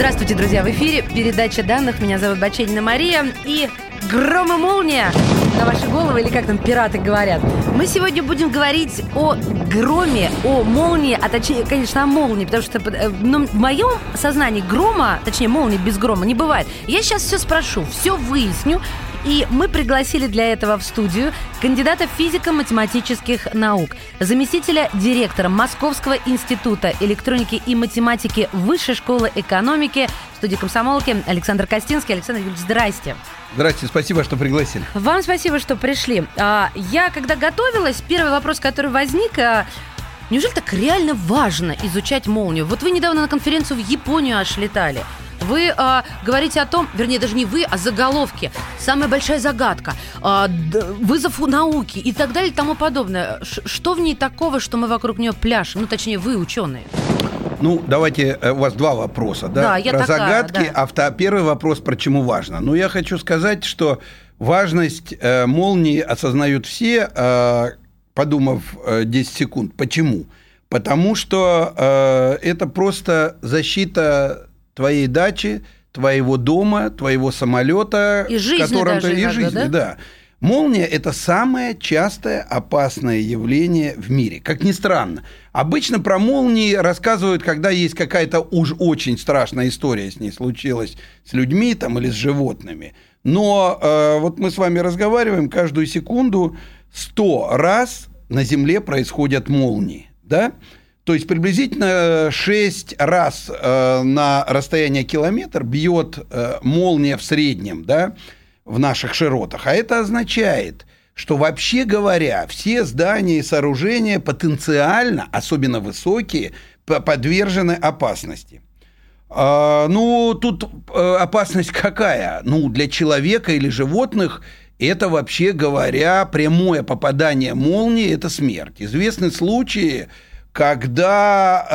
Здравствуйте, друзья! В эфире передача данных. Меня зовут Баченина Мария. И гром и молния на ваши головы, или как там пираты говорят. Мы сегодня будем говорить о громе, о молнии, а точнее, конечно, о молнии, потому что э, ну, в моем сознании грома, точнее, молнии без грома не бывает. Я сейчас все спрошу, все выясню, и мы пригласили для этого в студию кандидата физико-математических наук, заместителя директора Московского института электроники и математики Высшей школы экономики в студии комсомолки Александр Костинский. Александр Юрьевич, здрасте. Здрасте, спасибо, что пригласили. Вам спасибо, что пришли. А, Я, когда готовилась, первый вопрос, который возник, а, неужели так реально важно изучать молнию? Вот вы недавно на конференцию в Японию аж летали. Вы а, говорите о том, вернее, даже не вы, а заголовки. Самая большая загадка, д- вызов у науки и так далее и тому подобное. Ш- что в ней такого, что мы вокруг нее пляшем? Ну, точнее, вы, ученые. Ну, давайте, э, у вас два вопроса, да? Да, я про такая, загадки, да. а вто- первый вопрос, почему важно. Ну, я хочу сказать, что важность э, молнии осознают все, э, подумав э, 10 секунд. Почему? Потому что э, это просто защита твоей дачи, твоего дома, твоего самолета, И жизни в котором даже ты и иногда, жизни, да? да. Молния – это самое частое опасное явление в мире. Как ни странно. Обычно про молнии рассказывают, когда есть какая-то уж очень страшная история с ней случилась с людьми там, или с животными. Но э, вот мы с вами разговариваем каждую секунду, сто раз на Земле происходят молнии. Да? То есть приблизительно 6 раз э, на расстояние километр бьет э, молния в среднем, да, в наших широтах. А это означает, что вообще говоря, все здания и сооружения потенциально, особенно высокие, подвержены опасности. А, ну, тут э, опасность какая? Ну, для человека или животных это, вообще говоря, прямое попадание молнии – это смерть. Известны случаи, когда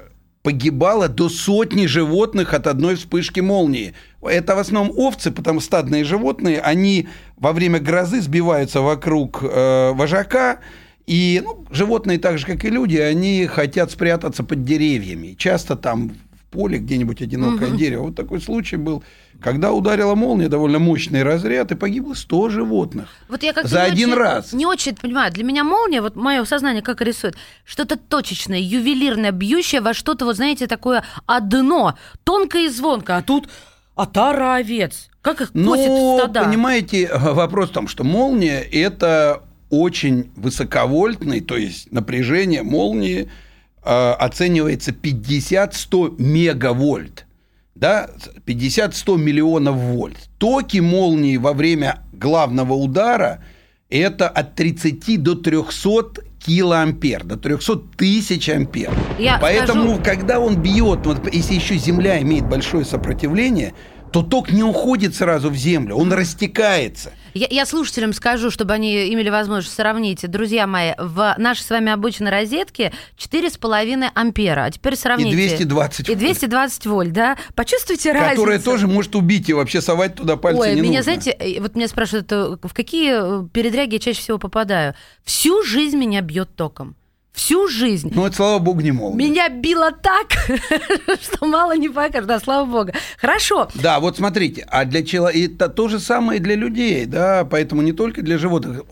э, погибало до сотни животных от одной вспышки молнии. Это в основном овцы, потому что стадные животные, они во время грозы сбиваются вокруг э, вожака, и ну, животные, так же, как и люди, они хотят спрятаться под деревьями. Часто там в поле где-нибудь одинокое дерево. Вот такой случай был, когда ударила молния, довольно мощный разряд, и погибло 100 животных. Вот я как-то За один очень- раз. Не очень понимаю. Для меня молния, вот мое сознание как рисует, что-то точечное, ювелирное, бьющее во что-то, вот знаете, такое одно, тонкое и звонко, а тут отара овец. Как их косят в Ну, стада? понимаете, вопрос в том, что молния – это очень высоковольтный, то есть напряжение молнии э, оценивается 50-100 мегавольт. Да, 50-100 миллионов вольт. Токи молнии во время главного удара – это от 30 до 300 килоампер, до 300 тысяч ампер. Я Поэтому, скажу- когда он бьет, вот если еще Земля имеет большое сопротивление, то ток не уходит сразу в землю, он растекается. Я, я слушателям скажу, чтобы они имели возможность сравнить. Друзья мои, в нашей с вами обычной розетке 4,5 ампера. А теперь сравните. И 220 И вольт. 220 вольт, да? Почувствуйте разницу. Которая тоже может убить, и вообще совать туда пальцы Ой, не меня, нужно. знаете, э, вот меня спрашивают, э, в какие э, передряги я чаще всего попадаю? Всю жизнь меня бьет током. Всю жизнь. Ну, это, слава богу, не молния. Меня било так, что мало не покажешь. Да, слава богу. Хорошо. Да, вот смотрите, а для человека это то же самое и для людей, да, поэтому не только для животных.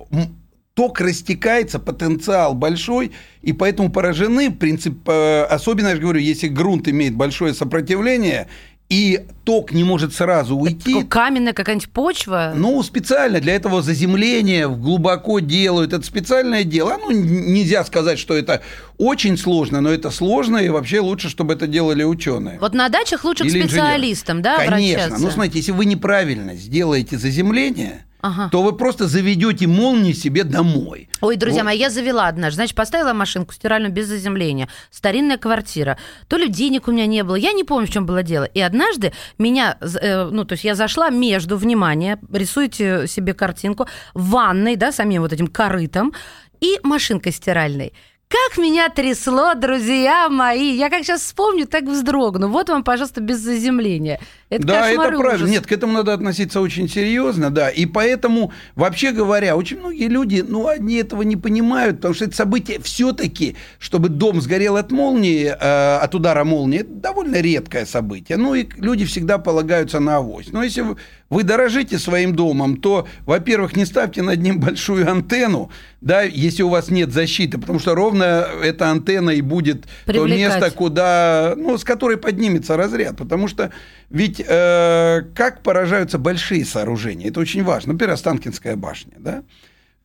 Ток растекается, потенциал большой, и поэтому поражены, в принципе, э, особенно, я же говорю, если грунт имеет большое сопротивление, и ток не может сразу уйти, Такое Каменная какая-нибудь почва. Ну, специально для этого заземление глубоко делают. Это специальное дело. Ну, нельзя сказать, что это очень сложно, но это сложно, и вообще лучше, чтобы это делали ученые. Вот на дачах лучше к Или инженеры. специалистам, да, Конечно. обращаться? Ну, смотрите, если вы неправильно сделаете заземление, Ага. то вы просто заведете молнии себе домой. Ой, друзья Вот. мои, я завела однажды. Значит, поставила машинку стиральную без заземления. Старинная квартира. То ли денег у меня не было. Я не помню, в чем было дело. И однажды меня, э, ну, то есть я зашла между, внимание, рисуйте себе картинку, ванной, да, самим вот этим корытом, и машинкой стиральной. Как меня трясло, друзья мои! Я как сейчас вспомню, так вздрогну. Вот вам, пожалуйста, без заземления. Это да, это правильно. ужас. Нет, к этому надо относиться очень серьезно, да. И поэтому, вообще говоря, очень многие люди, ну, они этого не понимают, потому что это событие все-таки, чтобы дом сгорел от молнии, э, от удара молнии, это довольно редкое событие. Ну, и люди всегда полагаются на авось. Но если вы, дорожите своим домом, то, во-первых, не ставьте над ним большую антенну, да, если у вас нет защиты, потому что ровно эта антенна и будет то Привлекать. место, куда, ну, с которой поднимется разряд, потому что ведь э, как поражаются большие сооружения, это очень важно. Например, Останкинская башня, да?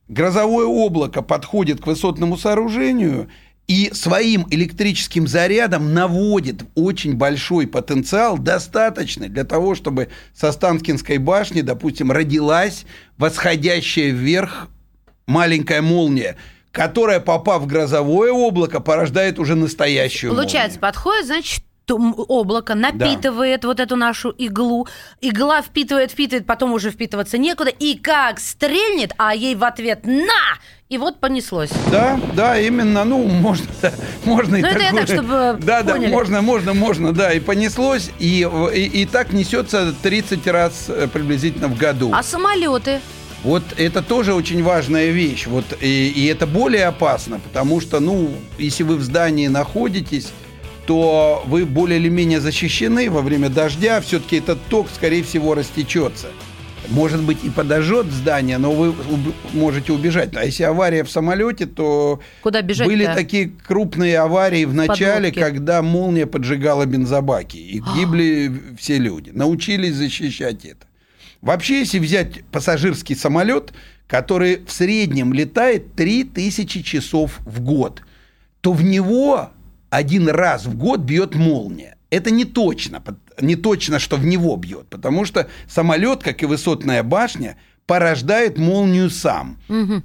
Грозовое облако подходит к высотному сооружению и своим электрическим зарядом наводит очень большой потенциал, достаточный для того, чтобы с Останкинской башни, допустим, родилась восходящая вверх маленькая молния, которая, попав в грозовое облако, порождает уже настоящую Получается, молнию. подходит, значит, облако напитывает вот эту нашу иглу, игла впитывает, впитывает, потом уже впитываться некуда, и как стрельнет, а ей в ответ «на!» И вот понеслось. Да, да, именно, ну, можно, можно и Ну, это я такое. так, чтобы Да, да, поняли. можно, можно, можно, да, и понеслось, и, и, и так несется 30 раз э, приблизительно в году. А самолеты? Вот это тоже очень важная вещь. Вот, и, и это более опасно, потому что, ну, если вы в здании находитесь, то вы более или менее защищены во время дождя. Все-таки этот ток, скорее всего, растечется. Может быть, и подожжет здание, но вы можете убежать. А если авария в самолете, то Куда бежать были такие крупные аварии в начале, Подлодки. когда молния поджигала бензобаки. И гибли все люди. Научились защищать это. Вообще, если взять пассажирский самолет, который в среднем летает 3000 часов в год, то в него один раз в год бьет молния. Это не точно, не точно, что в него бьет, потому что самолет, как и высотная башня, порождает молнию сам.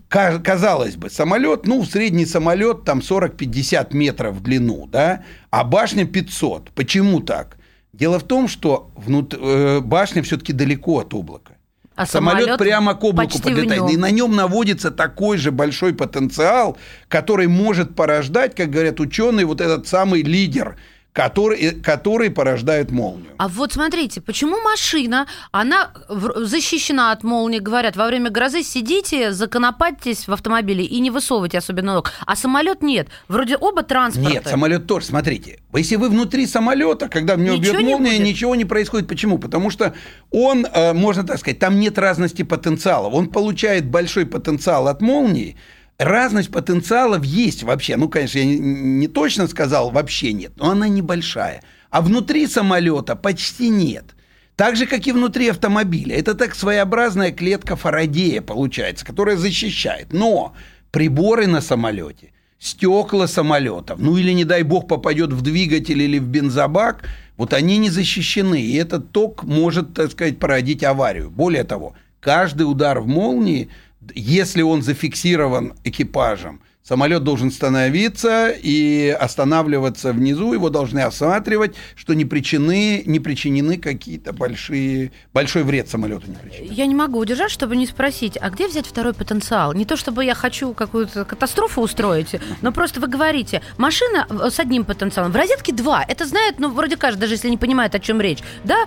Ка- Казалось бы, самолет, ну, средний самолет там 40-50 метров в длину, да, а башня 500. Почему так? Дело в том, что внут- э, башня все-таки далеко от облака. А самолет, самолет прямо к облаку подлетает. И на нем наводится такой же большой потенциал, который может порождать, как говорят ученые, вот этот самый лидер, который, э, который порождает молнию. А вот смотрите, почему машина, она защищена от молнии, говорят, во время грозы сидите, законопатьтесь в автомобиле и не высовывайте особенно ног. А самолет нет. Вроде оба транспорта. Нет, самолет тоже, смотрите. Если вы внутри самолета, когда в него Ничего бьет не молния, будет? ничего не происходит. Почему? Потому что он, э, можно так сказать, там нет разности потенциала. Он получает большой потенциал от молнии. Разность потенциалов есть вообще. Ну, конечно, я не, не точно сказал, вообще нет, но она небольшая. А внутри самолета почти нет. Так же, как и внутри автомобиля. Это так своеобразная клетка Фарадея получается, которая защищает. Но приборы на самолете, стекла самолетов, ну или, не дай бог, попадет в двигатель или в бензобак, вот они не защищены. И этот ток может, так сказать, породить аварию. Более того, каждый удар в молнии, если он зафиксирован экипажем, Самолет должен становиться и останавливаться внизу, его должны осматривать, что не, причины, не причинены какие-то большие, большой вред самолету не причинен. Я не могу удержать, чтобы не спросить, а где взять второй потенциал? Не то, чтобы я хочу какую-то катастрофу устроить, но просто вы говорите, машина с одним потенциалом, в розетке два. Это знает, ну, вроде каждый, даже если не понимает, о чем речь. Да,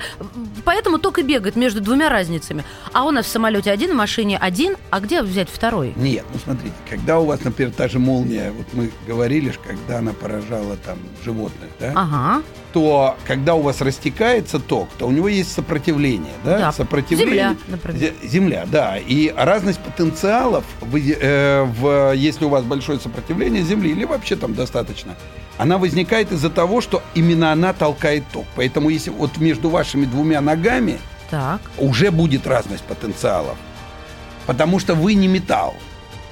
поэтому только бегает между двумя разницами. А у нас в самолете один, в машине один, а где взять второй? Нет, ну смотрите, когда у вас, например, та же молния, вот мы говорили, когда она поражала там животных, да, Ага. то когда у вас растекается ток, то у него есть сопротивление, да? Да. Сопротивление. Земля, например. Зе- Земля, да. И разность потенциалов, в, э, в- если у вас большое сопротивление Земли, или вообще там достаточно, она возникает из-за того, что именно она толкает ток. Поэтому если вот между вашими двумя ногами Так. уже будет разность потенциалов. Потому что вы не металл.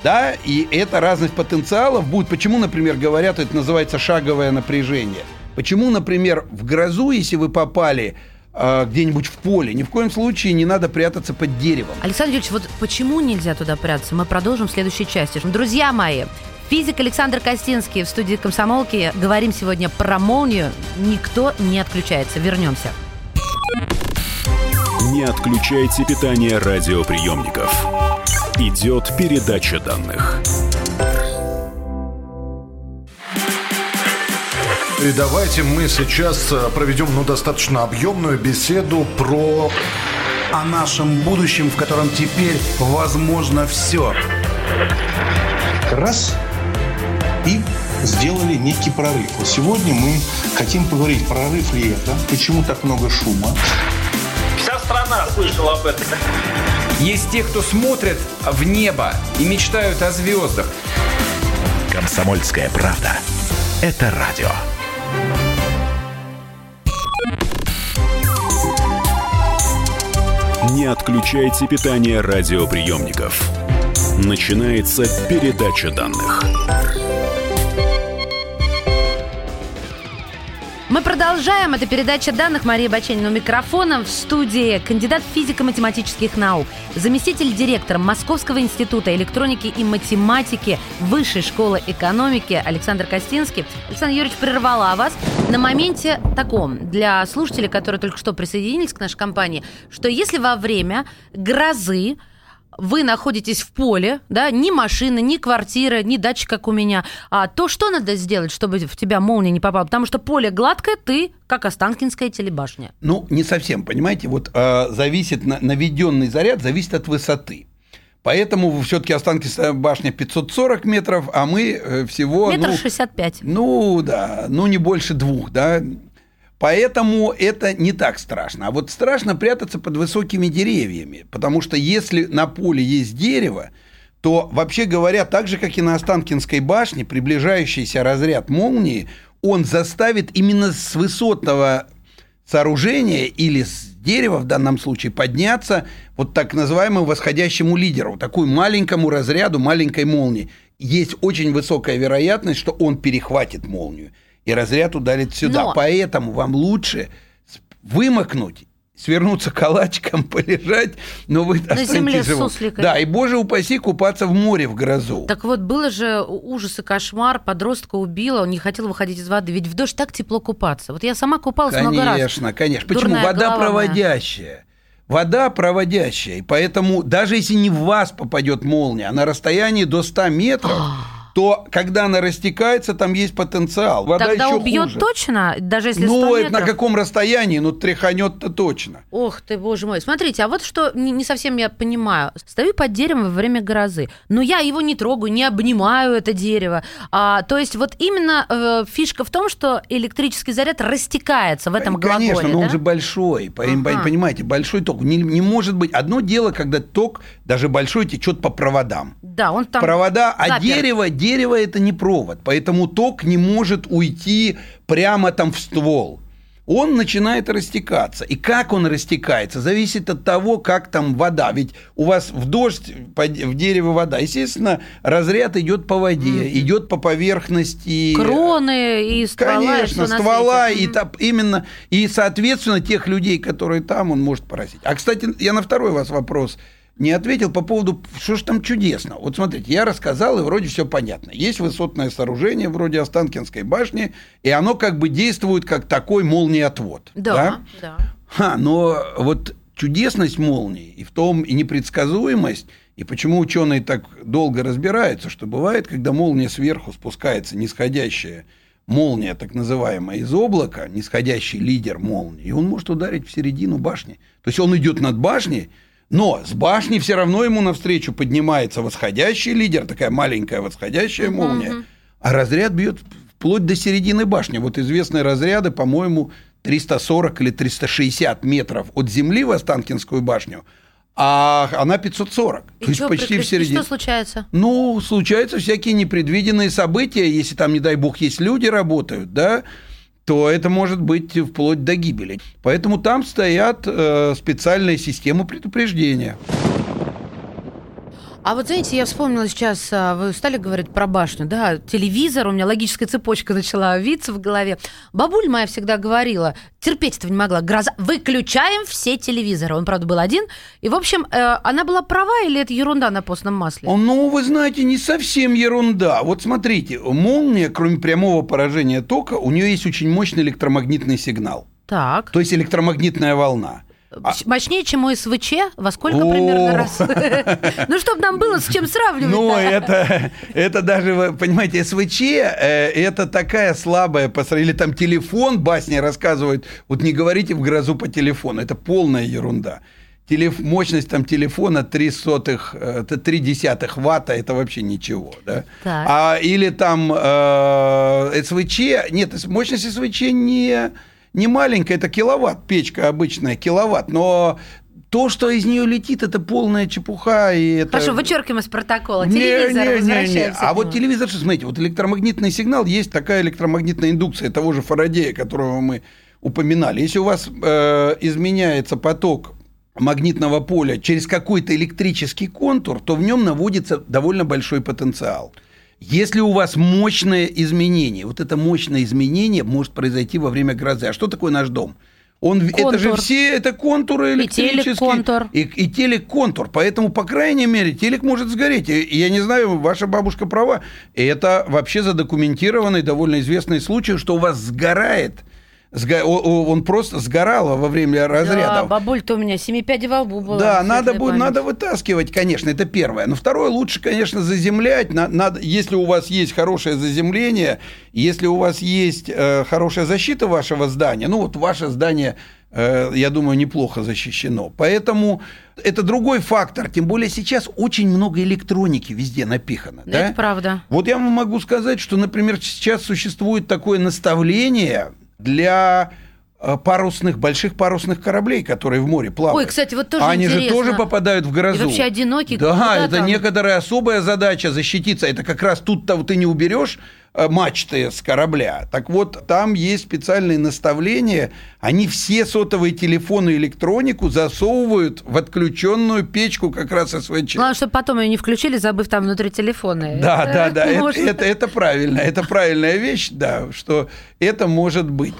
Да, и эта разность потенциалов будет. Почему, например, говорят, это называется шаговое напряжение? Почему, например, в грозу, если вы попали э, где-нибудь в поле. Ни в коем случае не надо прятаться под деревом. Александр Юрьевич, вот почему нельзя туда прятаться? Мы продолжим в следующей части. Друзья мои, Физик Александр Костинский в студии «Комсомолки». Говорим сегодня про молнию. Никто не отключается. Вернемся. Не отключайте питание радиоприемников. Идет передача данных. И давайте мы сейчас э, проведем ну, достаточно объемную беседу про... О нашем будущем, в котором теперь возможно все. Раз и сделали некий прорыв. Вот сегодня мы хотим поговорить, прорыв ли это, почему так много шума. Вся страна слышала об этом. Есть те, кто смотрят в небо и мечтают о звездах. Комсомольская правда. Это радио. Не отключайте питание радиоприемников. Начинается передача данных. Мы продолжаем. Это передача данных Мария Баченина у микрофона в студии кандидат физико-математических наук, заместитель директора Московского института электроники и математики Высшей школы экономики Александр Костинский. Александр Юрьевич прервала вас на моменте таком для слушателей, которые только что присоединились к нашей компании, что если во время грозы вы находитесь в поле, да, ни машина, ни квартира, ни дача, как у меня, а то что надо сделать, чтобы в тебя молния не попала? Потому что поле гладкое, ты как Останкинская телебашня. Ну, не совсем, понимаете, вот э, зависит, на, наведенный заряд зависит от высоты. Поэтому все-таки Останкинская башня 540 метров, а мы э, всего... Метр ну, шестьдесят пять. Ну, да, ну не больше двух, да. Поэтому это не так страшно. А вот страшно прятаться под высокими деревьями, потому что если на поле есть дерево, то, вообще говоря, так же, как и на Останкинской башне, приближающийся разряд молнии, он заставит именно с высотного сооружения или с дерева в данном случае подняться вот так называемому восходящему лидеру, такую маленькому разряду, маленькой молнии. Есть очень высокая вероятность, что он перехватит молнию и разряд ударит сюда. Но- Поэтому вам лучше вымокнуть, свернуться калачиком, полежать, но вы останетесь земле живым. сусликами. Да, и, боже упаси, купаться в море в грозу. Так вот, было же ужас и кошмар, подростка убило, он не хотел выходить из воды. Ведь в дождь так тепло купаться. Вот я сама купалась много раз. Конечно, конечно. Почему? Вода голова моя. проводящая. Вода проводящая. И поэтому даже если не в вас попадет молния, а на расстоянии до 100 метров, то когда она растекается, там есть потенциал. Вода Тогда еще убьет хуже. точно, даже если 100 Ну, это метров? на каком расстоянии? Ну, тряханет-то точно. Ох ты, боже мой. Смотрите, а вот что не, не совсем я понимаю. Стою под деревом во время грозы, но я его не трогаю, не обнимаю это дерево. А, то есть вот именно э, фишка в том, что электрический заряд растекается в этом Конечно, глаголе, но он да? же большой. Ага. Понимаете, большой ток. Не, не может быть. Одно дело, когда ток, даже большой, течет по проводам. Да, он там провода, а запер. дерево, дерево это не провод, поэтому ток не может уйти прямо там в ствол. Он начинает растекаться. И как он растекается, зависит от того, как там вода. Ведь у вас в дождь, в дереве вода. Естественно, разряд идет по воде, идет по поверхности. Кроны и ствола, и Конечно, на ствола и та- именно и соответственно тех людей, которые там, он может поразить. А кстати, я на второй вас вопрос не ответил по поводу, что ж там чудесно. Вот смотрите, я рассказал, и вроде все понятно. Есть высотное сооружение вроде Останкинской башни, и оно как бы действует как такой молниеотвод. Да, да. Ха, но вот чудесность молнии и в том и непредсказуемость, и почему ученые так долго разбираются, что бывает, когда молния сверху спускается, нисходящая молния, так называемая, из облака, нисходящий лидер молнии, и он может ударить в середину башни. То есть он идет над башней, но с башни все равно ему навстречу поднимается восходящий лидер, такая маленькая восходящая молния, а разряд бьет вплоть до середины башни. Вот известные разряды, по-моему, 340 или 360 метров от земли в Останкинскую башню, а она 540. И то есть почти в середине. Что случается? Ну, случаются всякие непредвиденные события, если там, не дай бог, есть люди работают, да, то это может быть вплоть до гибели. Поэтому там стоят э, специальные системы предупреждения. А вот знаете, я вспомнила сейчас, а, вы стали говорить про башню, да, телевизор, у меня логическая цепочка начала виться в голове. Бабуль моя всегда говорила, терпеть этого не могла, гроза, выключаем все телевизоры. Он, правда, был один. И, в общем, э, она была права или это ерунда на постном масле? Ну, вы знаете, не совсем ерунда. Вот смотрите, молния, кроме прямого поражения тока, у нее есть очень мощный электромагнитный сигнал. Так. То есть электромагнитная волна. А... Мощнее, чем мой СВЧ? Во сколько примерно раз? Ну, чтобы нам было с чем сравнивать. Ну, это, это даже, вы понимаете, СВЧ э, это такая слабая или там телефон, басни рассказывают, вот не говорите в грозу по телефону, это полная ерунда. Телеф... Мощность там телефона 3 сотых, это 3 десятых ватта, это вообще ничего, да? Так. А, или там э, СВЧ, нет, мощность СВЧ не не маленькая, это киловатт, печка обычная, киловатт, но то, что из нее летит, это полная чепуха. И это... Хорошо, вычеркиваем из протокола. Телевизор, не, не, не, не. А вот телевизор, что смотрите, вот электромагнитный сигнал, есть такая электромагнитная индукция того же Фарадея, которого мы упоминали. Если у вас э, изменяется поток магнитного поля через какой-то электрический контур, то в нем наводится довольно большой потенциал. Если у вас мощное изменение, вот это мощное изменение может произойти во время грозы. А что такое наш дом? Он, это же все это контуры электрические. И телеконтур. И, и телеконтур. Поэтому, по крайней мере, телек может сгореть. И, я не знаю, ваша бабушка права. Это вообще задокументированный, довольно известный случай, что у вас сгорает – он просто сгорал во время разряда. Да, бабуль-то у меня семипяди во лбу была. Да, надо, будет, надо вытаскивать, конечно, это первое. Но второе, лучше, конечно, заземлять. Надо, если у вас есть хорошее заземление, если у вас есть э, хорошая защита вашего здания, ну вот ваше здание э, я думаю, неплохо защищено. Поэтому это другой фактор. Тем более сейчас очень много электроники везде напихано. Да? Это правда. Вот я вам могу сказать, что, например, сейчас существует такое наставление для парусных, больших парусных кораблей, которые в море плавают. Ой, кстати, вот тоже Они интересно. же тоже попадают в грозу. И вообще одинокие. Да, это там? некоторая особая задача защититься. Это как раз тут-то ты не уберешь э, мачты с корабля. Так вот, там есть специальные наставления. Они все сотовые телефоны и электронику засовывают в отключенную печку как раз СВЧ. Главное, чтобы потом ее не включили, забыв там внутри телефона. Да, это да, да. Это, это, это правильно. Это правильная вещь, да, что это может быть.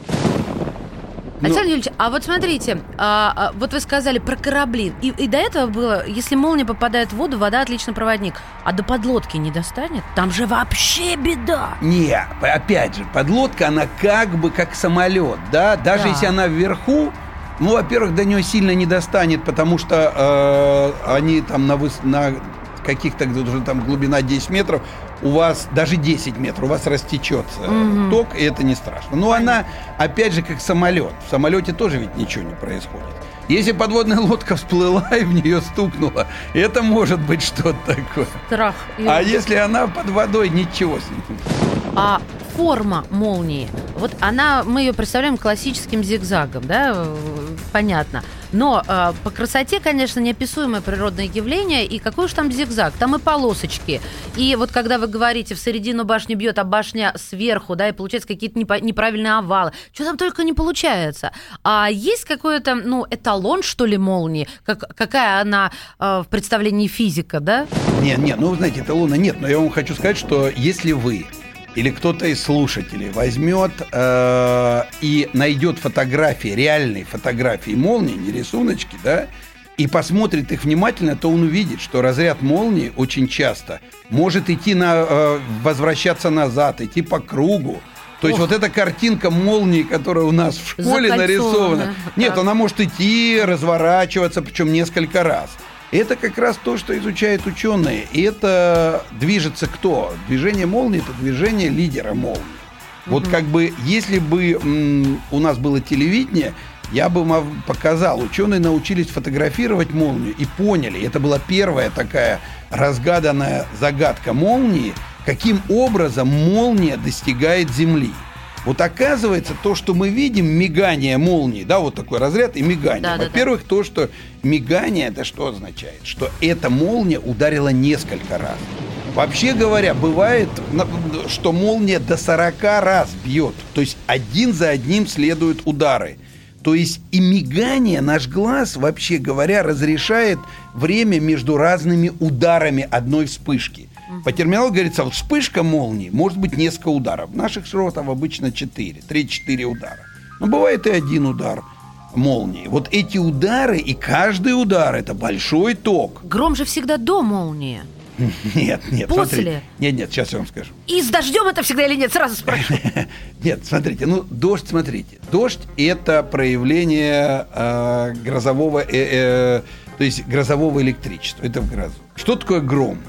Ну, Александр Юрьевич, а вот смотрите, а, а, вот вы сказали про корабли. И, и до этого было, если молния попадает в воду, вода отлично проводник. А до подлодки не достанет? Там же вообще беда. Не, опять же, подлодка, она как бы как самолет, да? Даже да. если она вверху, ну, во-первых, до нее сильно не достанет, потому что э, они там на, выс- на каких-то уже там глубина 10 метров, у вас даже 10 метров, у вас растечется угу. ток, и это не страшно. Но она, опять же, как самолет. В самолете тоже ведь ничего не происходит. Если подводная лодка всплыла и в нее стукнула, это может быть что-то такое. Страх. А если она под водой, ничего с ней. А форма молнии, вот она, мы ее представляем классическим зигзагом, да, понятно. Но э, по красоте, конечно, неописуемое природное явление. И какой уж там зигзаг? Там и полосочки. И вот когда вы говорите, в середину башни бьет, а башня сверху, да, и получается какие-то неправильные овалы. Что там только не получается. А есть какой-то, ну, эталон, что ли, молнии? Как, какая она э, в представлении физика, да? Нет, нет, ну, вы знаете, эталона нет. Но я вам хочу сказать, что если вы или кто-то из слушателей возьмет э, и найдет фотографии, реальные фотографии молнии, не рисуночки, да, и посмотрит их внимательно, то он увидит, что разряд молнии очень часто может идти на, э, возвращаться назад, идти по кругу. То есть Ох. вот эта картинка молнии, которая у нас в школе нарисована, нет, она может идти, разворачиваться, причем несколько раз. Это как раз то, что изучают ученые. И это движется кто? Движение молнии – это движение лидера молнии. Вот как бы, если бы м, у нас было телевидение, я бы вам показал. Ученые научились фотографировать молнию и поняли, это была первая такая разгаданная загадка молнии, каким образом молния достигает Земли. Вот оказывается, то, что мы видим, мигание молнии, да, вот такой разряд и мигание. Да, Во-первых, да, да. то, что мигание, это что означает? Что эта молния ударила несколько раз. Вообще говоря, бывает, что молния до 40 раз бьет. То есть один за одним следуют удары. То есть и мигание наш глаз, вообще говоря, разрешает время между разными ударами одной вспышки. По терминологии говорится, вот вспышка молнии может быть несколько ударов. Наших широтов обычно 4, 3-4 удара. Но бывает и один удар молнии. Вот эти удары, и каждый удар это большой ток. Гром же всегда до молнии. Нет, нет, После? смотрите. Нет, нет, сейчас я вам скажу. И с дождем это всегда или нет? Сразу спрошу. Нет, смотрите, ну дождь, смотрите, дождь это проявление э, грозового, э, э, то есть грозового электричества. Это в грозу. Что такое гром?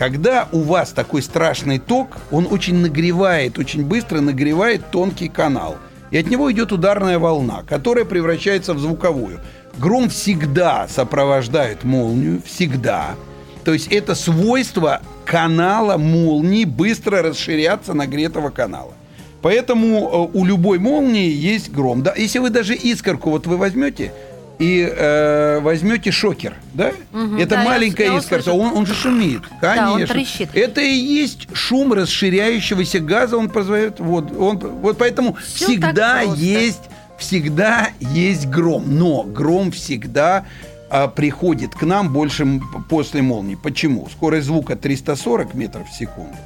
Когда у вас такой страшный ток, он очень нагревает, очень быстро нагревает тонкий канал. И от него идет ударная волна, которая превращается в звуковую. Гром всегда сопровождает молнию, всегда. То есть это свойство канала молнии быстро расширяться нагретого канала. Поэтому э, у любой молнии есть гром. Да? Если вы даже искорку вот вы возьмете и э, возьмете шокер, да? Мгм, это да, маленькая я искорка, он, он же шумит, Да, он конечно. трещит. Это и есть шум расширяющегося газа, он позволяет, вот, он, вот поэтому Всё всегда есть, всегда есть гром, но гром всегда а, приходит к нам больше после молнии. Почему? Скорость звука 340 метров в секунду,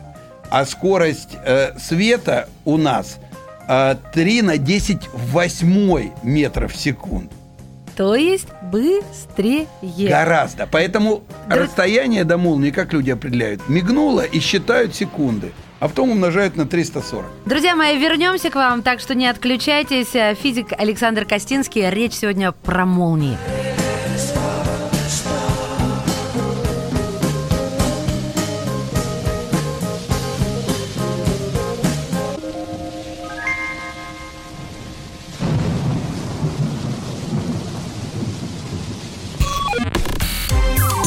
а скорость э, света у нас э, 3 на 10 в 8 метров в секунду. То есть быстрее. Гораздо. Поэтому Да- расстояние до молнии, как люди определяют, мигнуло и считают секунды, а потом умножают на 340. Друзья мои, вернемся к вам, так что не отключайтесь. Физик Александр Костинский. Речь сегодня про молнии.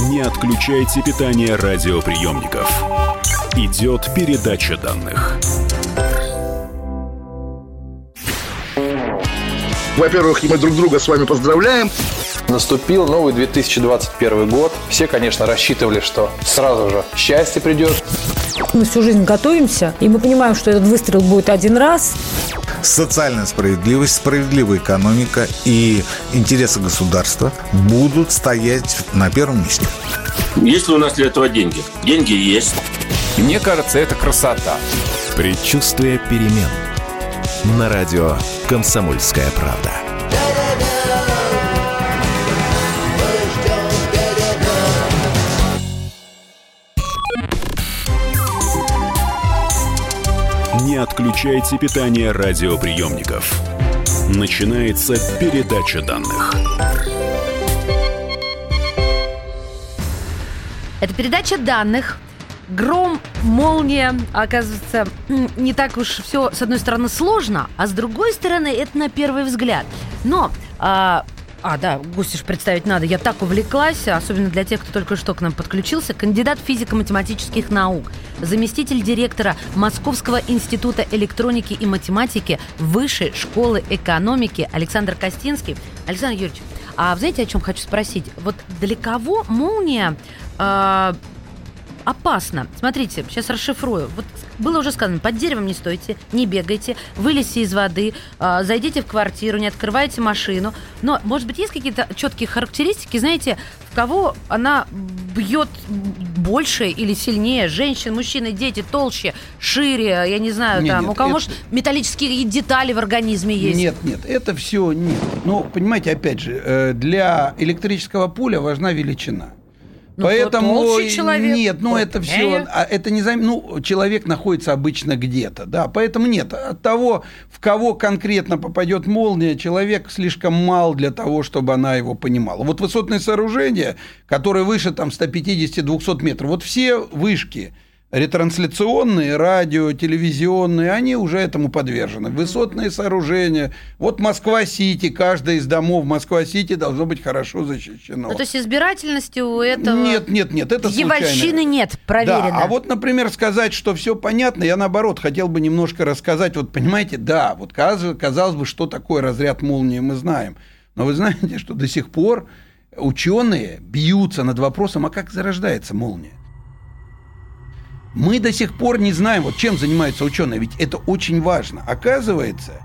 Не отключайте питание радиоприемников. Идет передача данных. Во-первых, мы друг друга с вами поздравляем. Наступил новый 2021 год. Все, конечно, рассчитывали, что сразу же счастье придет. Мы всю жизнь готовимся, и мы понимаем, что этот выстрел будет один раз. Социальная справедливость, справедливая экономика и интересы государства будут стоять на первом месте. Есть ли у нас для этого деньги? Деньги есть. Мне кажется, это красота. Предчувствие перемен. На радио «Комсомольская правда». Не отключайте питание радиоприемников. Начинается передача данных. Это передача данных. Гром, молния, оказывается, не так уж все, с одной стороны, сложно, а с другой стороны, это на первый взгляд. Но, а, а, да, гостя ж представить надо, я так увлеклась, особенно для тех, кто только что к нам подключился, кандидат физико-математических наук, заместитель директора Московского института электроники и математики Высшей школы экономики Александр Костинский. Александр Юрьевич, а знаете, о чем хочу спросить? Вот для кого молния а, опасно. Смотрите, сейчас расшифрую. Вот было уже сказано, под деревом не стойте, не бегайте, вылезьте из воды, а, зайдите в квартиру, не открывайте машину. Но, может быть, есть какие-то четкие характеристики, знаете, в кого она бьет больше или сильнее? Женщин, мужчины, дети, толще, шире, я не знаю, Не, там, нет, у кого, это- может, металлические детали в организме есть? Нет, нет, это все нет. Ну, понимаете, опять же, э, для электрического пуля важна величина. Ну, Поэтому толще человек, нет, ну это все, это не займ, ну человек находится обычно где-то, да, поэтому нет от того, в кого конкретно попадет молния, человек слишком мал для того, чтобы она его понимала. Вот высотные сооружения, которые выше там 150-200 метров, вот все вышки ретрансляционные, радио, телевизионные, они уже этому подвержены. Высотные сооружения. Вот Москва-Сити, каждая из домов Москва-Сити должно быть хорошо защищено. Ну, то есть избирательности у этого... Нет, нет, нет, это случайно. нет, проверено. Да, а вот, например, сказать, что все понятно, я наоборот хотел бы немножко рассказать. Вот понимаете, да, вот каз- казалось бы, что такое разряд молнии, мы знаем. Но вы знаете, что до сих пор ученые бьются над вопросом, а как зарождается молния? Мы до сих пор не знаем, вот чем занимаются ученые, ведь это очень важно. Оказывается,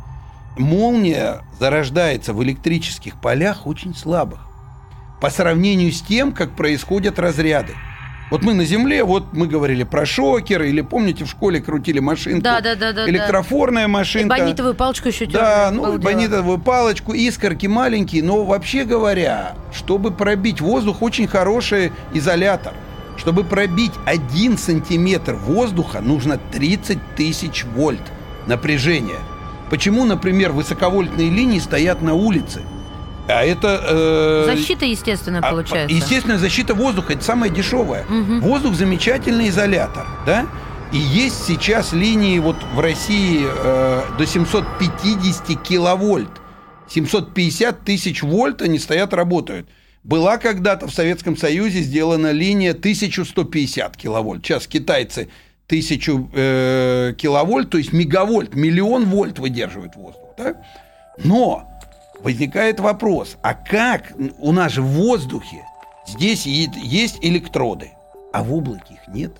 молния зарождается в электрических полях очень слабых по сравнению с тем, как происходят разряды. Вот мы на Земле, вот мы говорили про шокеры, или помните, в школе крутили машинку? Да, да, да, да. Электрофорная машинка. И бонитовую палочку еще Да, ну, бонитовую палочку, искорки маленькие, но вообще говоря, чтобы пробить воздух, очень хороший изолятор. Чтобы пробить один сантиметр воздуха, нужно 30 тысяч вольт напряжения. Почему, например, высоковольтные линии стоят на улице? А это... Э, защита, естественно, а, получается. Естественно, защита воздуха, это самое дешевое. Угу. Воздух замечательный изолятор, да? И есть сейчас линии вот в России э, до 750 киловольт. 750 тысяч вольт они стоят, работают. Была когда-то в Советском Союзе сделана линия 1150 киловольт. Сейчас китайцы 1000 э, киловольт, то есть мегавольт, миллион вольт выдерживает воздух. Да? Но возникает вопрос, а как у нас в воздухе здесь есть электроды, а в облаке их нет?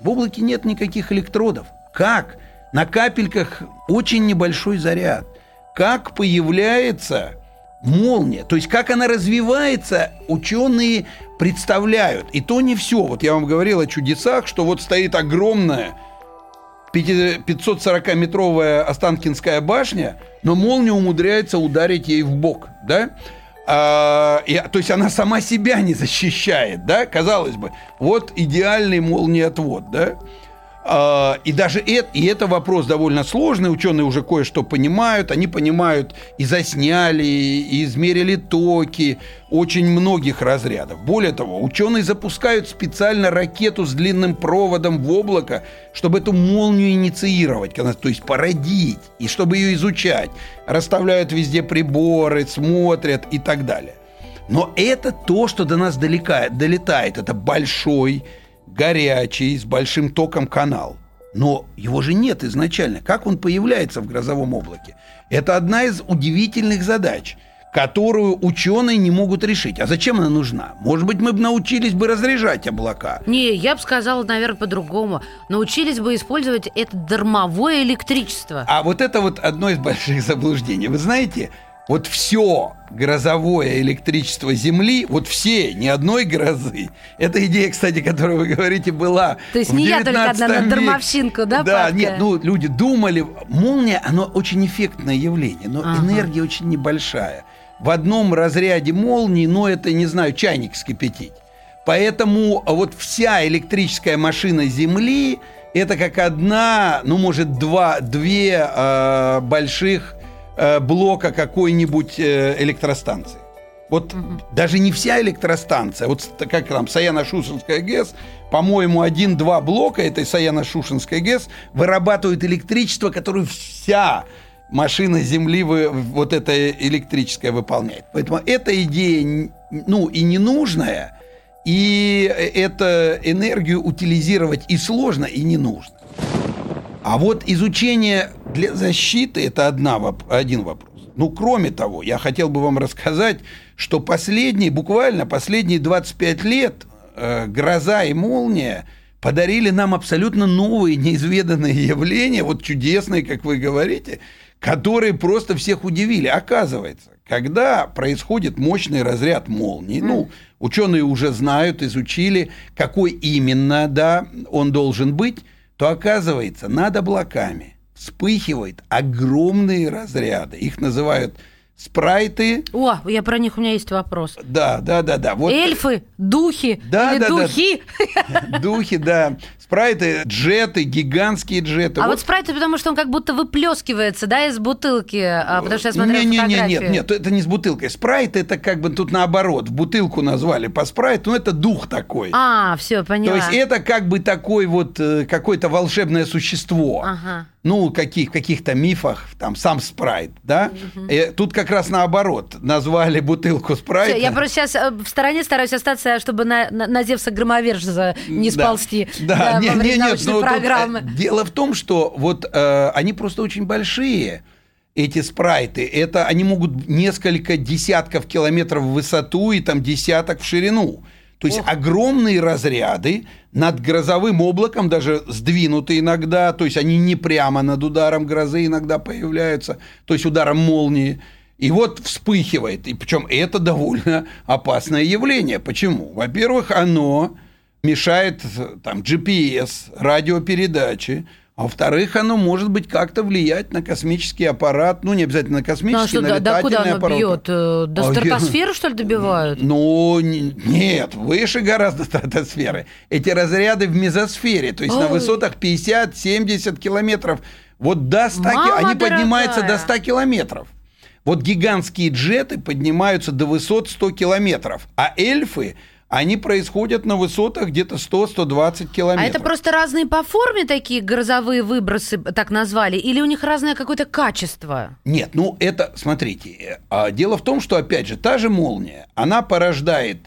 В облаке нет никаких электродов. Как? На капельках очень небольшой заряд. Как появляется молния, то есть как она развивается, ученые представляют. И то не все. Вот я вам говорил о чудесах, что вот стоит огромная 540-метровая Останкинская башня, но молния умудряется ударить ей в бок, да? А, и, то есть она сама себя не защищает, да? Казалось бы, вот идеальный молниеотвод, да? А, и даже это, и это вопрос довольно сложный, ученые уже кое-что понимают, они понимают и засняли, и измерили токи очень многих разрядов. Более того, ученые запускают специально ракету с длинным проводом в облако, чтобы эту молнию инициировать, то есть породить, и чтобы ее изучать. Расставляют везде приборы, смотрят и так далее. Но это то, что до нас далека, долетает. Это большой горячий, с большим током канал. Но его же нет изначально. Как он появляется в грозовом облаке? Это одна из удивительных задач, которую ученые не могут решить. А зачем она нужна? Может быть, мы бы научились бы разряжать облака. Не, я бы сказала, наверное, по-другому. Научились бы использовать это дармовое электричество. А вот это вот одно из больших заблуждений. Вы знаете, вот все грозовое электричество Земли, вот все, ни одной грозы. Эта идея, кстати, которую вы говорите, была То есть не я только одна на дармовщинку, да, Да, Павка? нет, ну, люди думали, молния, оно очень эффектное явление, но ага. энергия очень небольшая. В одном разряде молнии, ну, это, не знаю, чайник скипятить. Поэтому вот вся электрическая машина Земли, это как одна, ну, может, два, две э, больших Э, блока какой-нибудь э, электростанции. Вот угу. даже не вся электростанция, вот как там Саяно-Шушенская ГЭС, по-моему, один-два блока этой Саяно-Шушенской ГЭС вырабатывают электричество, которое вся машина Земли вы, вот это электрическое выполняет. Поэтому эта идея, ну, и ненужная, и эту энергию утилизировать и сложно, и не нужно. А вот изучение для защиты – это одна, один вопрос. Ну, кроме того, я хотел бы вам рассказать, что последние, буквально последние 25 лет э, гроза и молния подарили нам абсолютно новые, неизведанные явления, вот чудесные, как вы говорите, которые просто всех удивили. Оказывается, когда происходит мощный разряд молнии, ну, ученые уже знают, изучили, какой именно, да, он должен быть, то оказывается над облаками вспыхивают огромные разряды. Их называют спрайты. О, я про них у меня есть вопрос. Да, да, да, да. Вот. Эльфы, духи да, или да, духи? Да. Духи, да. Спрайты, джеты, гигантские джеты. А вот, вот спрайты, потому что он как будто выплескивается, да, из бутылки, а, потому что я смотрела не, не, не, Нет, нет, это не с бутылкой. Спрайт это как бы тут наоборот, в бутылку назвали по спрайту, но это дух такой. А, все, поняла. То есть это как бы такой вот э, какое-то волшебное существо. Ага ну, каких, каких-то мифах, там, сам спрайт, да? Угу. И тут как раз наоборот, назвали бутылку спрайта. Все, я просто сейчас э, в стороне стараюсь остаться, чтобы на, на, на Зевса Громовержца не сползти да, да, не, во время не, нет, но программы. Тут, дело в том, что вот э, они просто очень большие, эти спрайты. Это они могут несколько десятков километров в высоту и там десяток в ширину. То есть огромные разряды над грозовым облаком, даже сдвинуты иногда, то есть они не прямо над ударом грозы иногда появляются, то есть ударом молнии. И вот вспыхивает. И причем это довольно опасное явление. Почему? Во-первых, оно мешает там, GPS, радиопередачи. А во-вторых, оно может быть как-то влиять на космический аппарат, ну, не обязательно на космический, Ну, а что, на до, до куда летательный оно аппарат. бьет? Э, До А стратосферы, что ли, добивают? Ну, не- нет, выше гораздо стратосферы. Эти разряды в мезосфере, то есть на Ой. высотах 50-70 километров. Вот до 100 ки- Мама они поднимаются дорогая. до 100 километров. Вот гигантские джеты поднимаются до высот 100 километров, а эльфы, они происходят на высотах где-то 100-120 А километров. это просто разные по форме такие грозовые выбросы, так назвали? Или у них разное какое-то качество? Нет, ну это, смотрите, э, а, дело в том, что, опять же, та же молния, она порождает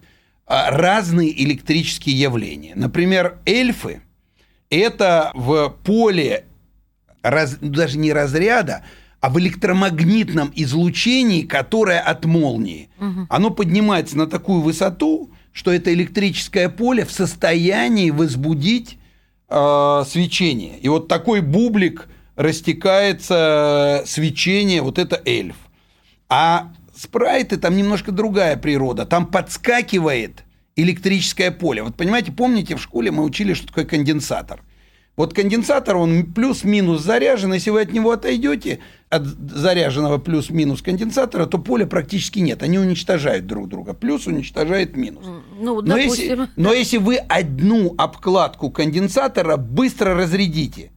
а, разные электрические явления. Например, эльфы – это в поле раз- даже не разряда, а в электромагнитном излучении, которое от молнии. Оно поднимается на такую высоту, что это электрическое поле в состоянии возбудить э, свечение. И вот такой бублик растекается э, свечение, вот это эльф. А спрайты там немножко другая природа. Там подскакивает электрическое поле. Вот понимаете, помните, в школе мы учили, что такое конденсатор. Вот конденсатор, он плюс-минус заряжен. Если вы от него отойдете, от заряженного плюс-минус конденсатора, то поля практически нет. Они уничтожают друг друга. Плюс уничтожает минус. Ну, Но если, но если вы одну обкладку конденсатора быстро разрядите,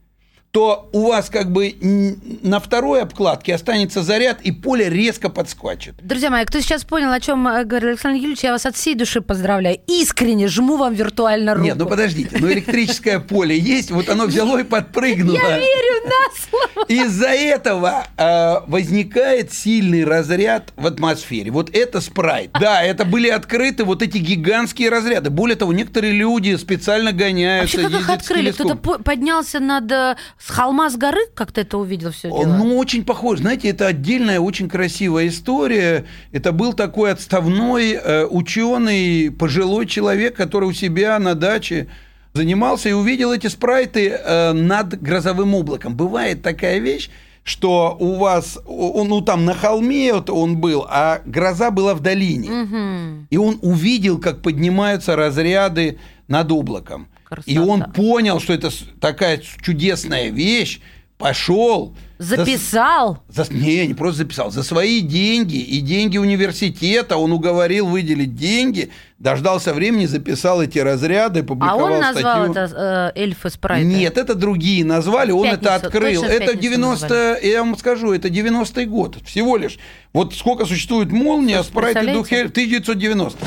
то у вас как бы на второй обкладке останется заряд, и поле резко подскочит. Друзья мои, кто сейчас понял, о чем э, говорил Александр Юрьевич, я вас от всей души поздравляю. Искренне жму вам виртуально руку. Нет, ну подождите, но электрическое поле есть, вот оно взяло и подпрыгнуло. Я верю на слово. Из-за этого э, возникает сильный разряд в атмосфере. Вот это спрайт. Да, это были открыты вот эти гигантские разряды. Более того, некоторые люди специально гоняются, Вообще, как их открыли? Кто-то поднялся над э, с холма с горы, как ты это увидел все дело? Ну, очень похож. Знаете, это отдельная, очень красивая история. Это был такой отставной э, ученый, пожилой человек, который у себя на даче занимался и увидел эти спрайты э, над грозовым облаком. Бывает такая вещь, что у вас, он, ну там на холме вот он был, а гроза была в долине. Мгм. И он увидел, как поднимаются разряды над облаком. И он понял, что это такая чудесная вещь, пошел. Записал? За, не, не просто записал. За свои деньги и деньги университета он уговорил выделить деньги, дождался времени, записал эти разряды, А публиковал он назвал статью. это э, эльфы спрайта? Нет, это другие назвали, он Пятницу, это открыл. Это пятницу 90, я вам скажу, это 90-й год, всего лишь. Вот сколько существует молния, а спрайты представляете? Духель 1990.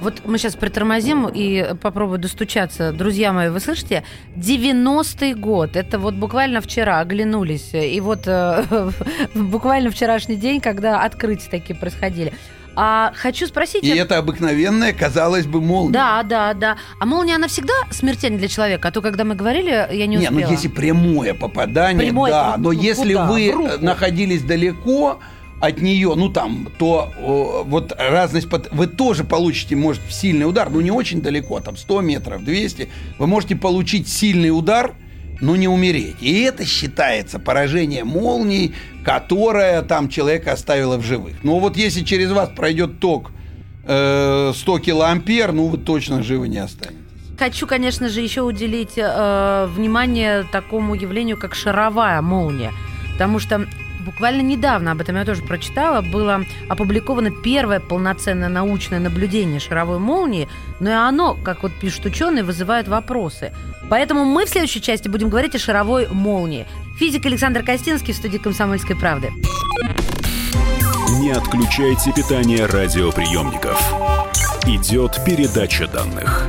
Вот мы сейчас притормозим и попробую достучаться. Друзья мои, вы слышите? 90-й год. Это вот буквально вчера оглянулись. И вот э, буквально вчерашний день, когда открытия такие происходили. А хочу спросить... И а- это обыкновенная, казалось бы, молния. Да, да, да. А молния, она всегда смертельна для человека? А то, когда мы говорили, я не Не, успела. ну если прямое попадание, Прямое, да. ну, Но ну, если куда? вы руку? находились далеко от нее, ну там, то о, вот разность, под- вы тоже получите, может, сильный удар, но не очень далеко, там 100 метров, 200, вы можете получить сильный удар, но не умереть. И это считается поражение молнии, которое там человека оставило в живых. Но вот если через вас пройдет ток э, 100 килоампер, ну вы точно живы не останетесь. Хочу, конечно же, еще уделить э, внимание такому явлению, как шаровая молния. Потому что буквально недавно, об этом я тоже прочитала, было опубликовано первое полноценное научное наблюдение шаровой молнии, но и оно, как вот пишут ученые, вызывает вопросы. Поэтому мы в следующей части будем говорить о шаровой молнии. Физик Александр Костинский в студии «Комсомольской правды». Не отключайте питание радиоприемников. Идет передача данных.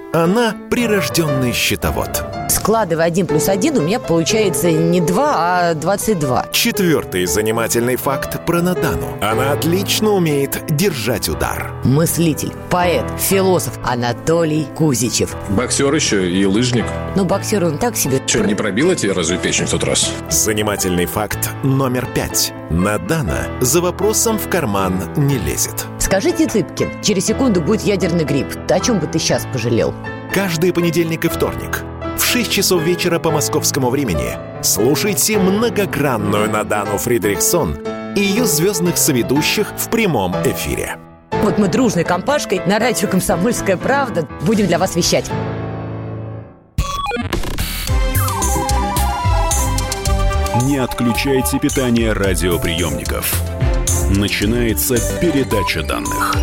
Она прирожденный счетовод. Складывая один плюс один, у меня получается не 2, а 22. Четвертый занимательный факт про Надану. Она отлично умеет держать удар. Мыслитель, поэт, философ Анатолий Кузичев. Боксер еще и лыжник. Ну, боксер он так себе. Че, не пробила тебе разве печень в тот раз? Занимательный факт номер пять. Надана за вопросом в карман не лезет. Скажите, Цыпкин, через секунду будет ядерный гриб. Ты о чем бы ты сейчас пожалел? Каждый понедельник и вторник в 6 часов вечера по московскому времени слушайте многогранную Надану Фридрихсон и ее звездных соведущих в прямом эфире. Вот мы дружной компашкой на радио «Комсомольская правда» будем для вас вещать. Не отключайте питание радиоприемников. Начинается передача данных.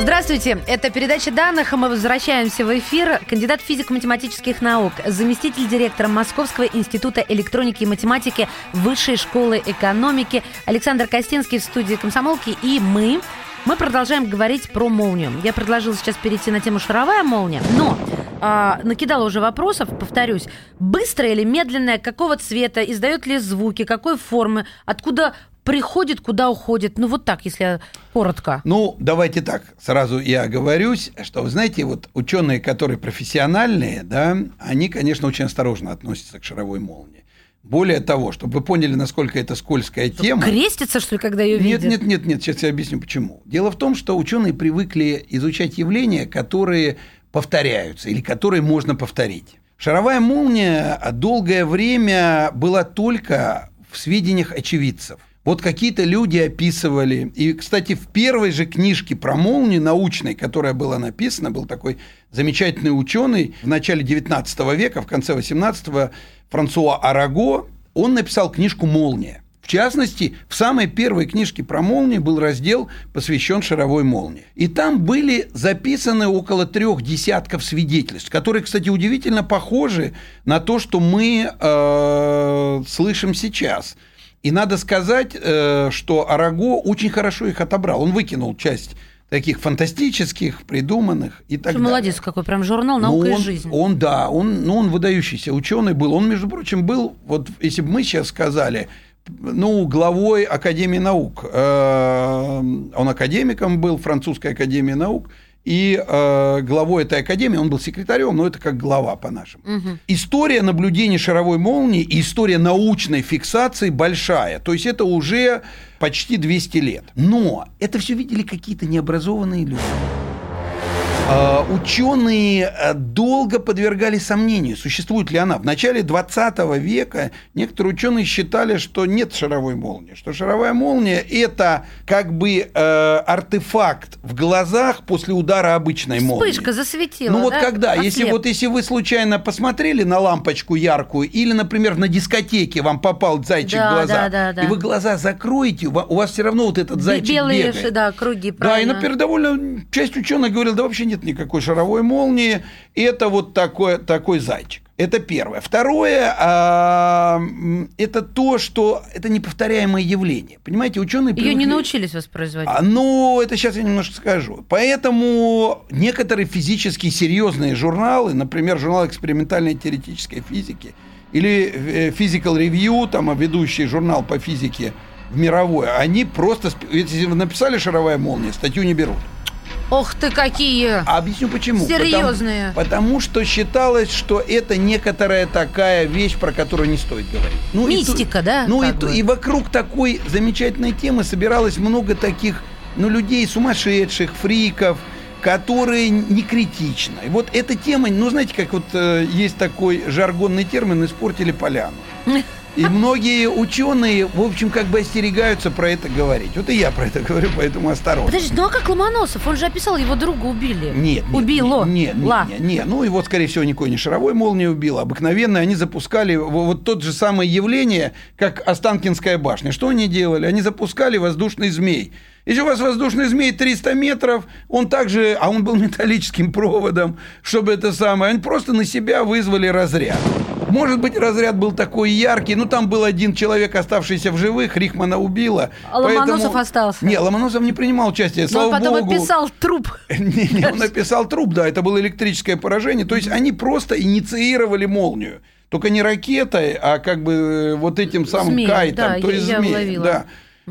Здравствуйте, это передача данных, мы возвращаемся в эфир. Кандидат физико-математических наук, заместитель директора Московского института электроники и математики Высшей школы экономики Александр Костинский в студии «Комсомолки» и мы, мы продолжаем говорить про молнию. Я предложила сейчас перейти на тему шаровая молния, но а, накидала уже вопросов, повторюсь. Быстрая или медленная, какого цвета, издает ли звуки, какой формы, откуда приходит, куда уходит? Ну, вот так, если коротко. Ну, давайте так. Сразу я оговорюсь, что, вы знаете, вот ученые, которые профессиональные, да, они, конечно, очень осторожно относятся к шаровой молнии. Более того, чтобы вы поняли, насколько это скользкая тема. Крестится, что ли, когда ее нет, видят? Нет, нет, нет, сейчас я объясню почему. Дело в том, что ученые привыкли изучать явления, которые повторяются или которые можно повторить. Шаровая молния долгое время была только в сведениях очевидцев. Вот какие-то люди описывали. И, кстати, в первой же книжке про молнию научной, которая была написана, был такой замечательный ученый в начале 19 века, в конце 18-го, Франсуа Араго, он написал книжку «Молния». В частности, в самой первой книжке про молнии был раздел, посвящен шаровой молнии. И там были записаны около трех десятков свидетельств, которые, кстати, удивительно похожи на то, что мы э, слышим сейчас. И надо сказать, э, что Араго очень хорошо их отобрал. Он выкинул часть таких фантастических, придуманных и так Что далее. молодец какой, прям журнал «Наука Ну, и он, жизнь». Он, да, он, ну, он выдающийся ученый был. Он, между прочим, был, вот если бы мы сейчас сказали, ну, главой Академии наук. Э, Он академиком был, французской Академии наук. И э, главой этой академии, он был секретарем, но это как глава по-нашему. Мгм. История наблюдений шаровой молнии и история научной фиксации большая. То есть это уже почти 200 лет. Но это все видели какие-то необразованные люди. А, Ученые э, долго подвергали сомнению, существует ли она. В начале 20 века некоторые ученые считали, что нет шаровой молнии, что шаровая молния это как бы э, артефакт в глазах после удара обычной молнии. Вспышка засветила, Ну вот да? когда, если Ослеп. вот если вы случайно посмотрели на лампочку яркую или, например, на дискотеке вам попал зайчик Да, в глаза, да, да, да. и вы глаза закроете, у ва- у вас все равно вот этот зайчик Белые, бегает. да, круги, Да, и, правильно. например, довольно часть ученых говорил, да вообще нет никакой шаровой молнии, это вот такой, такой зайчик. Это первое. Второе, а, это то, что это неповторяемое явление. Понимаете, ученые Ее не привыкли- научились воспроизводить. а, Ну, это сейчас я немножко скажу. Поэтому некоторые физически серьезные журналы, например, журнал экспериментальной теоретической физики или э, Physical Review, там а, ведущий журнал по физике в мировой, они просто, если написали шаровая молния, статью не берут. Ох ты, какие! Объясню почему. Серьезные. Потому, потому что считалось, что это некоторая такая вещь, про которую не стоит говорить. Ну, и Мистика, да, Ну и, бы? и вокруг такой замечательной темы собиралось много таких, ну, людей сумасшедших, фриков, которые не критичны. И вот эта тема, ну, знаете, как вот э, есть такой жаргонный термин «испортили поляну». И многие ученые, в общем, как бы остерегаются про это говорить. Вот и я про это говорю, поэтому осторожно. Подожди, ну а как Ломоносов? Он же описал, его друга убили. Нет, нет, Убило. Нет, нет, Ла. нет, нет. Ну, его, скорее всего, никакой не шаровой молнии убил. Обыкновенно они запускали во- вот тот же самое явление, как Останкинская башня. Что они делали? Они запускали воздушный змей. Если у вас воздушный змей 300 метров, он также, а он был металлическим проводом, чтобы это самое, они просто на себя вызвали разряд. Может быть, разряд был такой яркий, но там был один человек, оставшийся в живых, Рихмана убила. А Ломоносов остался. Не, Ломоносов не принимал участие, Но слава он потом богу. описал труп. Не, не, он написал труп, да, это было электрическое поражение. То есть они просто инициировали молнию. Только не ракетой, а как бы э, вот этим самым Змеем, кайтом, да, то я- есть я змеем, уловила. да.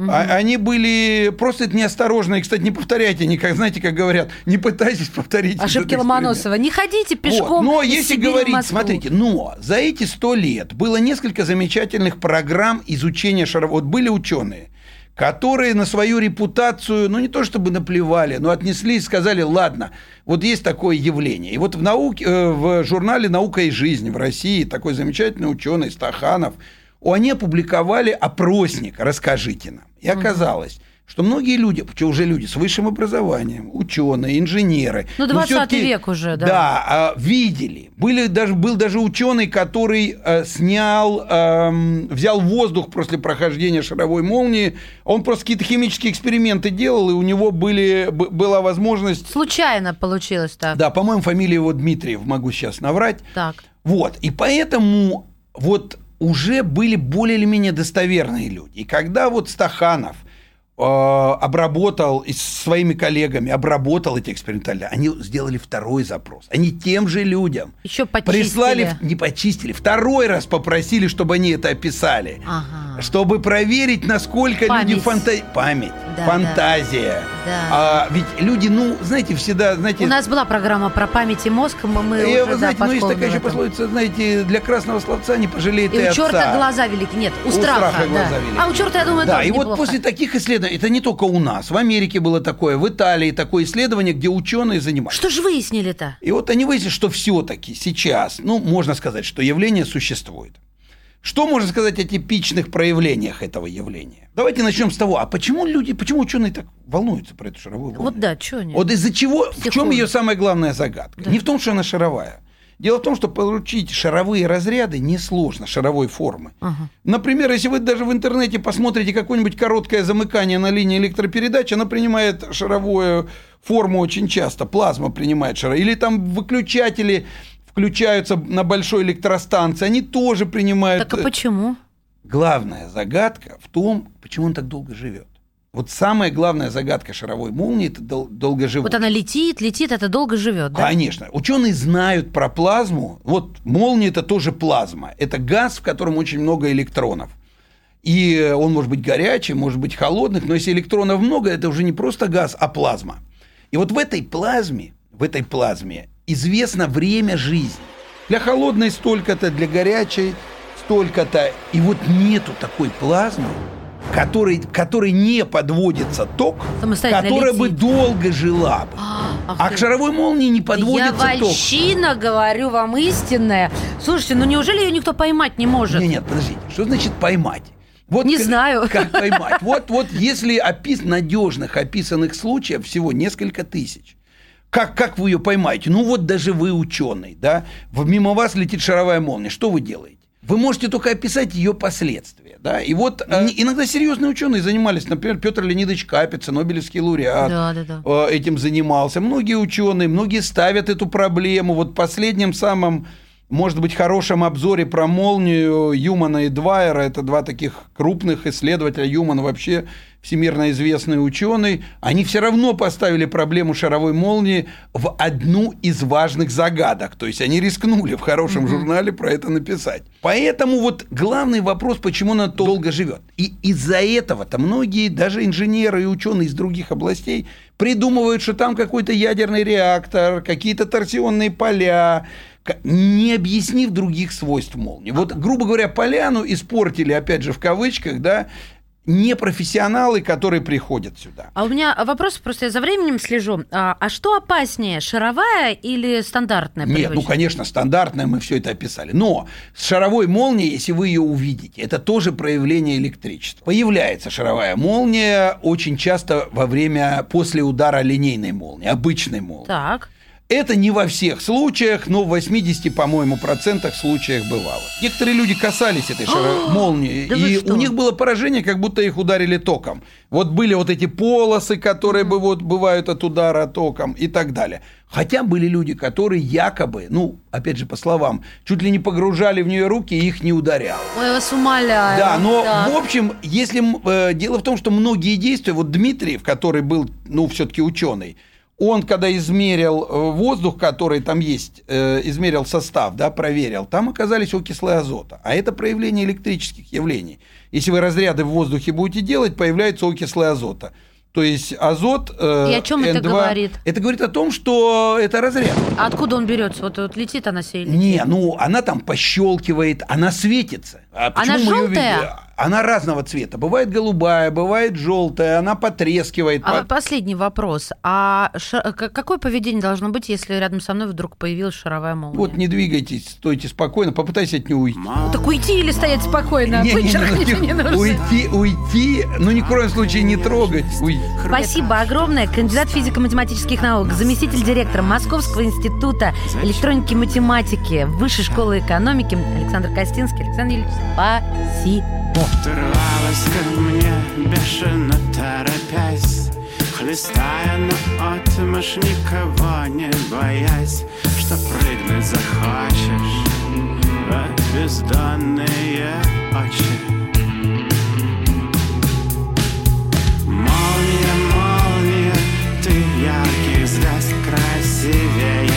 А- они были просто это неосторожно. И, кстати, не повторяйте никак, знаете, как говорят, не пытайтесь повторить. Ошибки. Ломоносова. Не ходите Вот. пешком Но из если Сибири говорить, смотрите, но за эти сто лет было несколько замечательных программ изучения шаровой. Вот были ученые, которые на свою репутацию, ну не то чтобы наплевали, но отнеслись, сказали, ладно, вот есть такое явление. И вот в науке, э, в журнале «Наука и жизнь» в России такой замечательный ученый Стаханов, они опубликовали опросник «Расскажите нам». И оказалось, что многие люди, причем уже люди с высшим образованием, ученые, инженеры, Ну, но 20 всё-таки- век уже, да. Да, а, видели. Были даже, был даже ученый, который э, снял, эм, взял воздух после прохождения шаровой молнии. Он просто какие-то химические эксперименты делал, и у него были, была возможность... Случайно получилось так. Да, по-моему, фамилия его Дмитриев, могу сейчас наврать. Так. Вот, и поэтому вот уже были более или менее достоверные люди. И когда вот Стаханов обработал и со своими коллегами обработал эти экспериментальные, они сделали второй запрос. Они тем же людям Еще почистили. прислали, не почистили, второй раз попросили, чтобы они это описали. Ага. Чтобы проверить, насколько люди Память. фанта... Память, Да, фантазия. Да. А, ведь люди, ну, знаете, всегда, знаете... У нас была программа про память и мозг, мы, мы Я, уже, вы да, знаете, ну есть такая еще пословица, знаете, для красного словца не пожалеет И и у отца. черта глаза велики. Нет, у, У страха, страха да. глаза велики. А у черта, я думаю, Да, тоже и вот неплохо. после таких исследований, это не только у нас, в Америке было такое, в Италии такое исследование, где ученые занимались. Что же выяснили-то? И вот они выяснили, что все-таки сейчас, ну, можно сказать, что явление существует. Что можно сказать о типичных проявлениях этого явления? Давайте начнем с того, а почему люди, почему ученые так волнуются про эту шаровую волну? Вот да, что они? Вот из-за чего, в чем ее самая главная загадка? Не в том, что она шаровая. Дело в том, что получить шаровые разряды несложно, шаровой формы. Ага. Например, если вы даже в интернете посмотрите какое-нибудь короткое замыкание на линии электропередач, она принимает шаровую форму очень часто, плазма принимает шаровую. Или там выключатели включаются на большой электростанции, они тоже принимают... Так а почему? Главная загадка в том, почему он так долго живет. Вот самая главная загадка шаровой молнии – это дол- долгоживущий. Вот она летит, летит, это долго живет, да? Конечно. Ученые знают про плазму. Вот молния это тоже плазма. Это газ, в котором очень много электронов. И он может быть горячий, может быть холодных, но если электронов много, это уже не просто газ, а плазма. И вот в этой плазме, в этой плазме известно время жизни. Для холодной столько-то, для горячей столько-то. И вот нету такой плазмы, которой, которой не подводится ток, которая бы летит. долго жила бы. Ах А ты. к шаровой молнии не подводится Я ток. вальщина, говорю вам истинная. Слушайте, ну неужели ее никто поймать не может? Нет, нет, подождите. Что значит поймать? Вот Не как- знаю. Как поймать? Вот, вот если опис надежных описанных случаев всего несколько тысяч. Как, как вы ее поймаете? Ну вот даже вы ученый, да? Мимо вас летит шаровая молния. Что вы делаете? Вы можете только описать ее последствия. Да? И вот э, иногда серьезные ученые занимались, например, Петр Леонидович Капица, Нобелевский лауреат, Да, да, да. э, этим занимался. Многие ученые, многие ставят эту проблему. Вот в последнем самом, может быть, хорошем обзоре про молнию Юмана и Двайера, это два таких крупных исследователя, Юман вообще всемирно известный ученый, они все равно поставили проблему шаровой молнии в одну из важных загадок. То есть они рискнули в хорошем журнале про это написать. Поэтому вот главный вопрос, почему она долго живет. И из-за этого-то многие, даже инженеры и ученые из других областей, придумывают, что там какой-то ядерный реактор, какие-то торсионные поля, не объяснив других свойств молнии. Вот, грубо говоря, поляну испортили, опять же, в кавычках, да, непрофессионалы, которые приходят сюда. А у меня вопрос, просто я за временем слежу. А, а что опаснее, шаровая или стандартная? Нет, ну, конечно, стандартная, мы все это описали. Но с шаровой молнией, если вы ее увидите, это тоже проявление электричества. Появляется шаровая молния очень часто во время, после удара линейной молнии, обычной молнии. Так. Это не во всех случаях, но в 80, по-моему, процентах случаях бывало. Некоторые люди касались этой шара- молнии, Да и у них было поражение, как будто их ударили током. Вот были вот эти полосы, которые бы вот бывают от удара током и так далее. Хотя были люди, которые якобы, ну, опять же, по словам, чуть ли не погружали в нее руки и их не ударяло. Ой, вас умоляю. Да, но Так. в общем, если э, дело в том, что многие действия, вот Дмитриев, который был, ну, все-таки ученый, он, когда измерил э, воздух, который там есть, э, измерил состав, да, проверил, там оказались окислы азота. А это проявление электрических явлений. Если вы разряды в воздухе будете делать, появляются окислы азота. То есть азот... э, И о чем это N2 говорит? Это говорит о том, что это разряд. А откуда он берется? Вот, вот летит она или Не, ну она там пощелкивает, она светится. А Она желтая? Она разного цвета. Бывает голубая, бывает желтая, она потрескивает. А по- последний вопрос. А ша- к- какое поведение должно быть, если рядом со мной вдруг появилась шаровая молния? Вот не двигайтесь, стойте спокойно, попытайтесь от нее уйти. Так уйти или стоять спокойно? Не, не, не, ну, не нужно. уйти, уйти, ну ни в коем случае не трогать. Уйти. Спасибо огромное. Кандидат физико-математических наук, заместитель директора Московского института электроники и математики Высшей школы экономики Александр Костинский. Александр Юрьевич, спасибо. Ты рвалась ко мне, бешено торопясь Хлестая на отмашь, никого не боясь. Что прыгнуть захочешь в бездонные очи? Молния, молния, ты в ярких звезд красивее